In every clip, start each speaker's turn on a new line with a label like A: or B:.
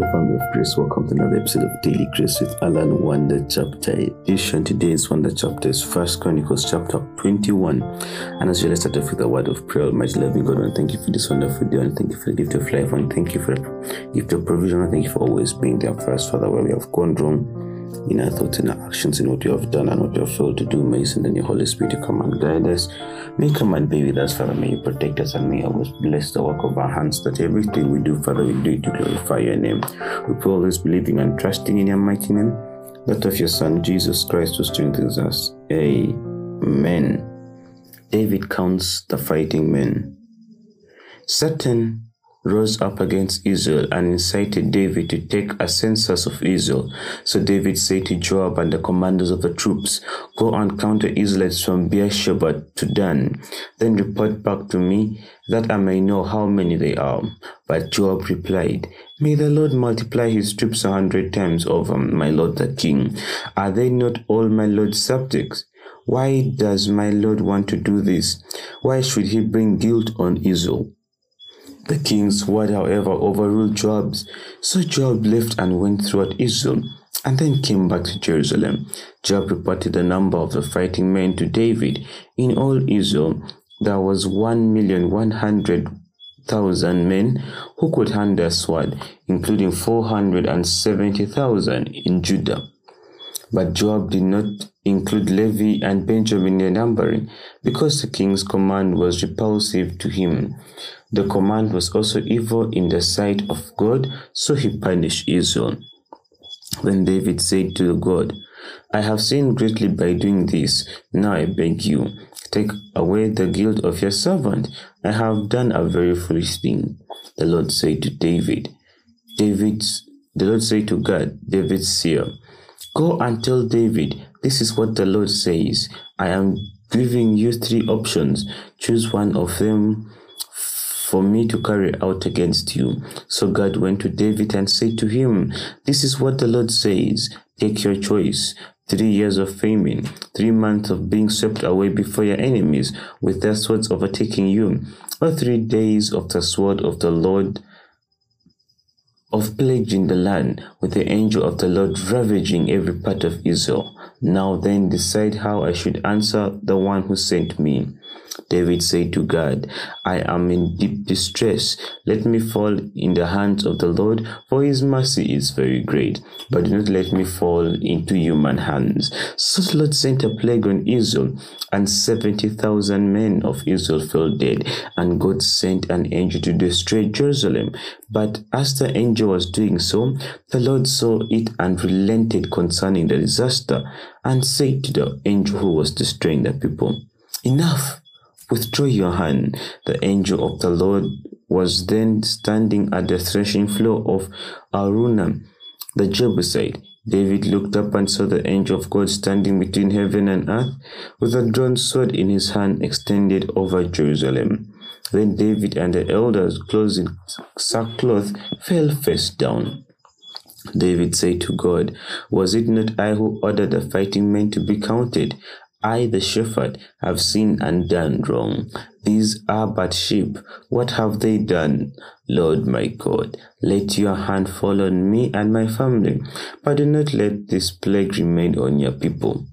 A: Family of grace. Welcome to another episode of Daily Grace with Alan Wonder Chapter Edition. Today's Wonder Chapter is First Chronicles chapter 21. And as you let's start off with a word of prayer, Almighty loving God, and thank you for this wonderful day, and thank you for the gift of life, and thank you for the gift of provision, and thank you for always being there for us, Father, where we have gone wrong in our thoughts and our actions, in what you have done and what you have failed to do. May send in your Holy Spirit to come and guide us. May you come and be with us, Father. May you protect us and may you always bless the work of our hands. That everything we do, Father, we do it to glorify your name. We pray always believing and trusting in your mighty name. That of your Son, Jesus Christ, who strengthens us. Amen. David counts the fighting men. Satan rose up against Israel and incited David to take a census of Israel. So David said to Joab and the commanders of the troops, Go and count the Israelites from Beersheba to Dan. Then report back to me that I may know how many they are. But Joab replied, May the Lord multiply his troops a hundred times over my lord the king. Are they not all my lord's subjects? Why does my lord want to do this? Why should he bring guilt on Israel? The king's word, however, overruled Joab's. So Joab left and went throughout Israel and then came back to Jerusalem. Joab reported the number of the fighting men to David. In all Israel, there was one million one hundred thousand men who could handle a sword, including four hundred and seventy thousand in Judah. But Joab did not include Levi and Benjamin in the numbering, because the king's command was repulsive to him. The command was also evil in the sight of God, so he punished Israel. Then David said to God, I have sinned greatly by doing this. Now I beg you, take away the guilt of your servant. I have done a very foolish thing. The Lord said to David, David's the Lord said to God, David's seer, Go and tell David, this is what the Lord says. I am giving you three options. Choose one of them for me to carry out against you. So God went to David and said to him, This is what the Lord says. Take your choice. Three years of famine, three months of being swept away before your enemies, with their swords overtaking you, or three days of the sword of the Lord of plague in the land, with the angel of the Lord ravaging every part of Israel. Now then decide how I should answer the one who sent me. David said to God, I am in deep distress. Let me fall in the hands of the Lord, for his mercy is very great. But do not let me fall into human hands. So the Lord sent a plague on Israel, and 70,000 men of Israel fell dead. And God sent an angel to destroy Jerusalem. But as the angel was doing so, the Lord saw it and relented concerning the disaster, and said to the angel who was destroying the people, Enough! Withdraw your hand. The angel of the Lord was then standing at the threshing floor of Araunah, the Jebusite. David looked up and saw the angel of God standing between heaven and earth, with a drawn sword in his hand extended over Jerusalem. Then David and the elders, clothed in sackcloth, fell face down. David said to God, Was it not I who ordered the fighting men to be counted? I, the shepherd, have sinned and done wrong. These are but sheep. What have they done? Lord my God, let your hand fall on me and my family, but do not let this plague remain on your people.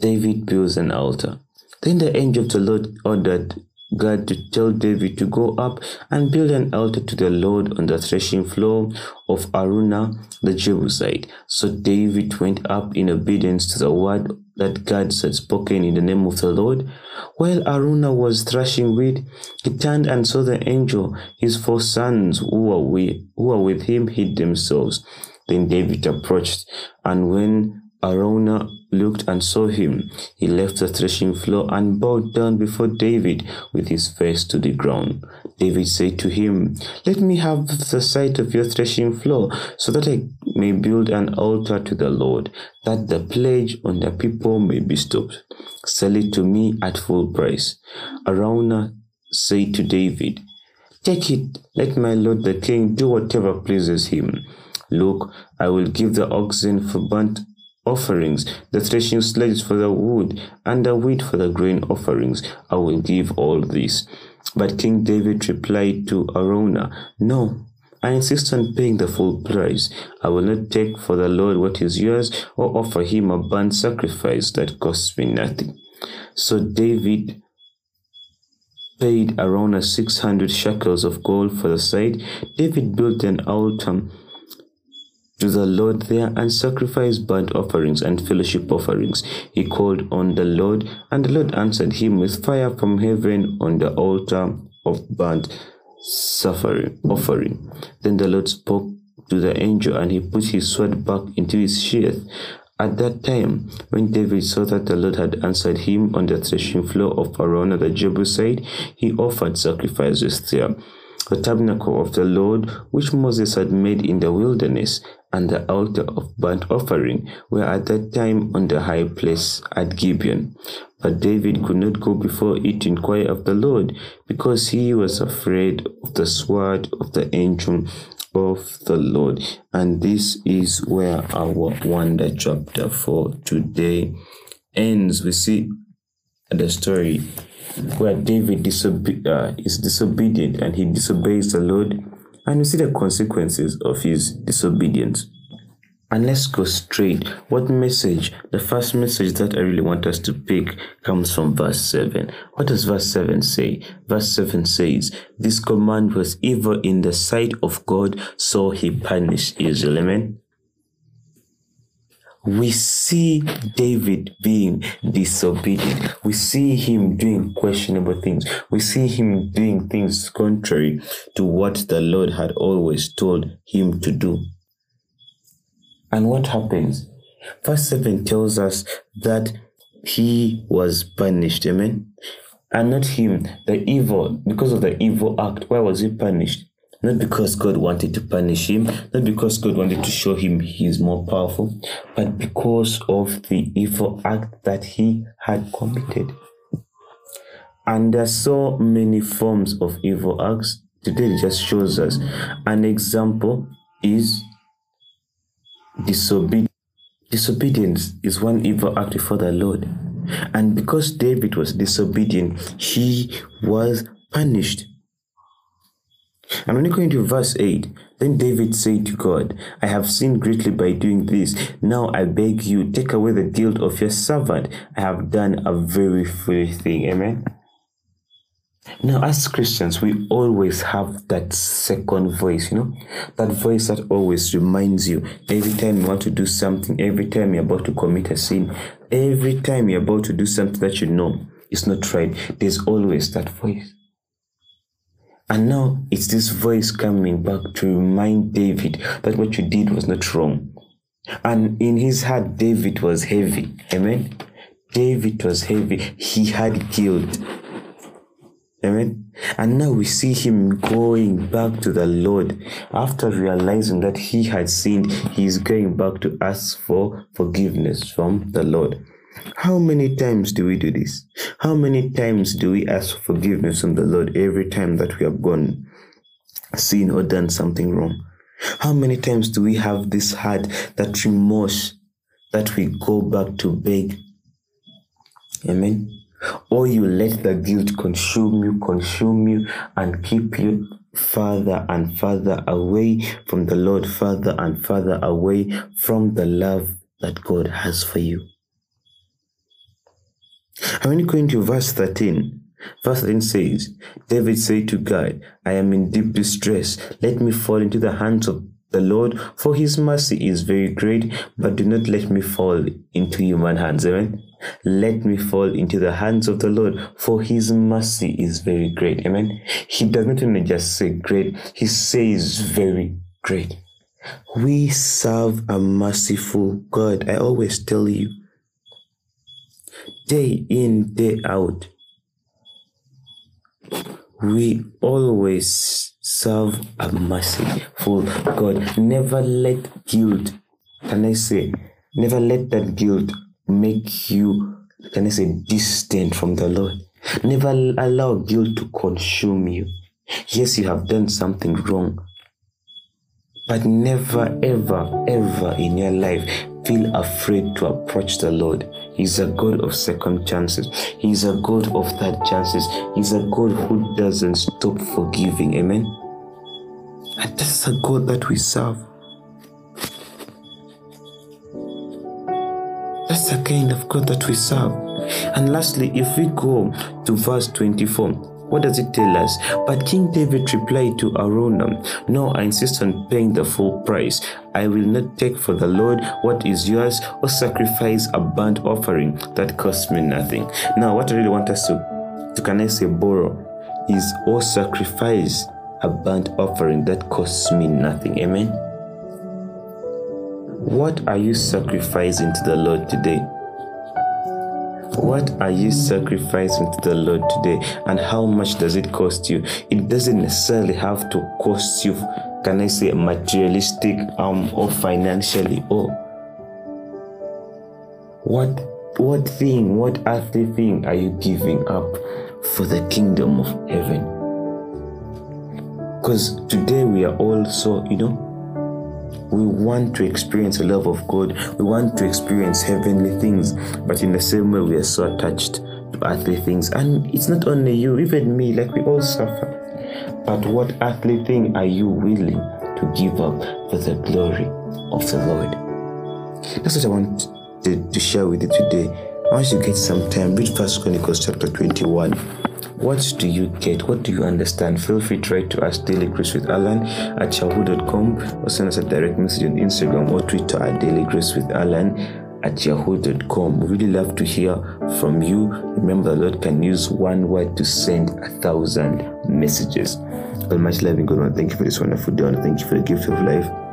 A: David builds an altar. Then the angel of the Lord ordered God to tell David to go up and build an altar to the Lord on the threshing floor of Araunah the Jebusite. So David went up in obedience to the word that God had spoken in the name of the Lord. While Araunah was threshing wheat, he turned and saw the angel. His four sons who were with, who were with him hid themselves. Then David approached, and when Araunah looked and saw him. He left the threshing floor and bowed down before David with his face to the ground. David said to him, Let me have the site of your threshing floor, so that I may build an altar to the Lord, that the pledge on the people may be stopped. Sell it to me at full price. Araunah said to David, Take it, let my lord the king do whatever pleases him. Look, I will give the oxen for burnt offerings, the threshing sledges for the wood, and the wheat for the grain offerings. I will give all this. But King David replied to Araunah, No, I insist on paying the full price. I will not take for the Lord what is yours or offer him a burnt sacrifice that costs me nothing. So David paid around 600 shekels of gold for the site. David built an altar to the Lord there and sacrificed burnt offerings and fellowship offerings. He called on the Lord, and the Lord answered him with fire from heaven on the altar of burnt suffering offering. Then the Lord spoke to the angel, and he put his sword back into his sheath. At that time, when David saw that the Lord had answered him on the threshing floor of Araunah the Jebusite, he offered sacrifices there the tabernacle of the Lord, which Moses had made in the wilderness, and the altar of burnt offering were at that time on the high place at Gibeon. But David could not go before it to inquire of the Lord, because he was afraid of the sword of the angel of the Lord. And this is where our wonder chapter for today ends. We see the story where David disobe- uh, is disobedient and he disobeys the Lord, and we see the consequences of his disobedience. And let's go straight. What message? The first message that I really want us to pick comes from verse 7. What does verse 7 say? Verse 7 says, This command was evil in the sight of God, so he punished Israel. Amen we see David being disobedient. We see him doing questionable things. We see him doing things contrary to what the Lord had always told him to do. And what happens? Verse 7 tells us that he was punished. Amen. And not him, the evil, because of the evil act. Why was he punished? Not because God wanted to punish him, not because God wanted to show him he is more powerful, but because of the evil act that he had committed. And there are so many forms of evil acts. Today it just shows us an example is disobedience. Disobedience is one evil act before the Lord. And because David was disobedient, he was punished. And when you go into verse 8, then David said to God, I have sinned greatly by doing this. Now I beg you, take away the guilt of your servant. I have done a very foolish thing. Amen. Now, as Christians, we always have that second voice, you know, that voice that always reminds you every time you want to do something, every time you're about to commit a sin, every time you're about to do something that you know is not right, there's always that voice. And now it's this voice coming back to remind David that what you did was not wrong. And in his heart, David was heavy. Amen. David was heavy. He had guilt. Amen. And now we see him going back to the Lord. After realizing that he had sinned, he is going back to ask for forgiveness from the Lord. How many times do we do this? How many times do we ask for forgiveness from the Lord every time that we have gone, seen, or done something wrong? How many times do we have this heart, that remorse, that we go back to beg? Amen. Or you let the guilt consume you, consume you, and keep you further and further away from the Lord, further and further away from the love that God has for you. And when you go into verse 13, verse 13 says, David said to God, I am in deep distress. Let me fall into the hands of the Lord, for his mercy is very great, but do not let me fall into human hands. Amen. Let me fall into the hands of the Lord, for his mercy is very great. Amen. He does not only just say great, he says very great. We serve a merciful God. I always tell you day in, day out. We always serve a merciful God. Never let guilt, can I say, never let that guilt make you, can I say, distant from the Lord. Never allow guilt to consume you. Yes, you have done something wrong, but never, ever, ever in your life feel afraid to approach the Lord. He's a God of second chances. He's a God of third chances. He's a God who doesn't stop forgiving. Amen. And that's a God that we serve. That's the kind of God that we serve. And lastly, if we go to verse 24, what does it tell us? But King David replied to Araunah, No, I insist on paying the full price. I will not take for the Lord what is yours or sacrifice a burnt offering that costs me nothing. Now, what I really want us to, to can I say borrow is or sacrifice a burnt offering that costs me nothing. Amen. What are you sacrificing to the Lord today? What are you sacrificing to the Lord today, and how much does it cost you? It doesn't necessarily have to cost you, can I say, materialistic um, or financially, or what what thing, what earthly thing are you giving up for the kingdom of heaven? Because today we are all so, you know, we want to experience the love of God. We want to experience heavenly things. But in the same way, we are so attached to earthly things. And it's not only you, even me, like we all suffer. But what earthly thing are you willing to give up for the glory of the Lord? That's what I want to, to share with you today. Once you get some time, read First Chronicles chapter 21 what do you get? What do you understand? Feel free to write to us daily grace with Alan at yahoo.com or send us a direct message on Instagram or Twitter at daily grace with Alan at yahoo.com. We really love to hear from you. Remember, the Lord can use one word to send a thousand messages. Almighty loving God, thank you for this wonderful day. and thank you for the gift of life.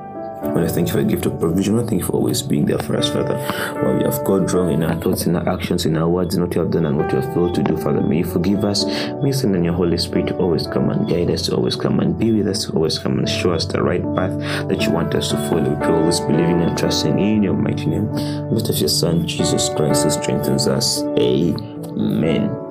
A: Lord, I thank you for the gift of provision. I thank you for always being there for us, Father. While we have gone wrong in our thoughts, in our actions, in our words, in what you have done and what you have failed to do, Father, may you forgive us. May you send in your Holy Spirit to always come and guide us, to always come and be with us, to always come and show us the right path that you want us to follow. We pray always believing and trusting in your mighty name. With of your Son, Jesus Christ, who strengthens us. Amen.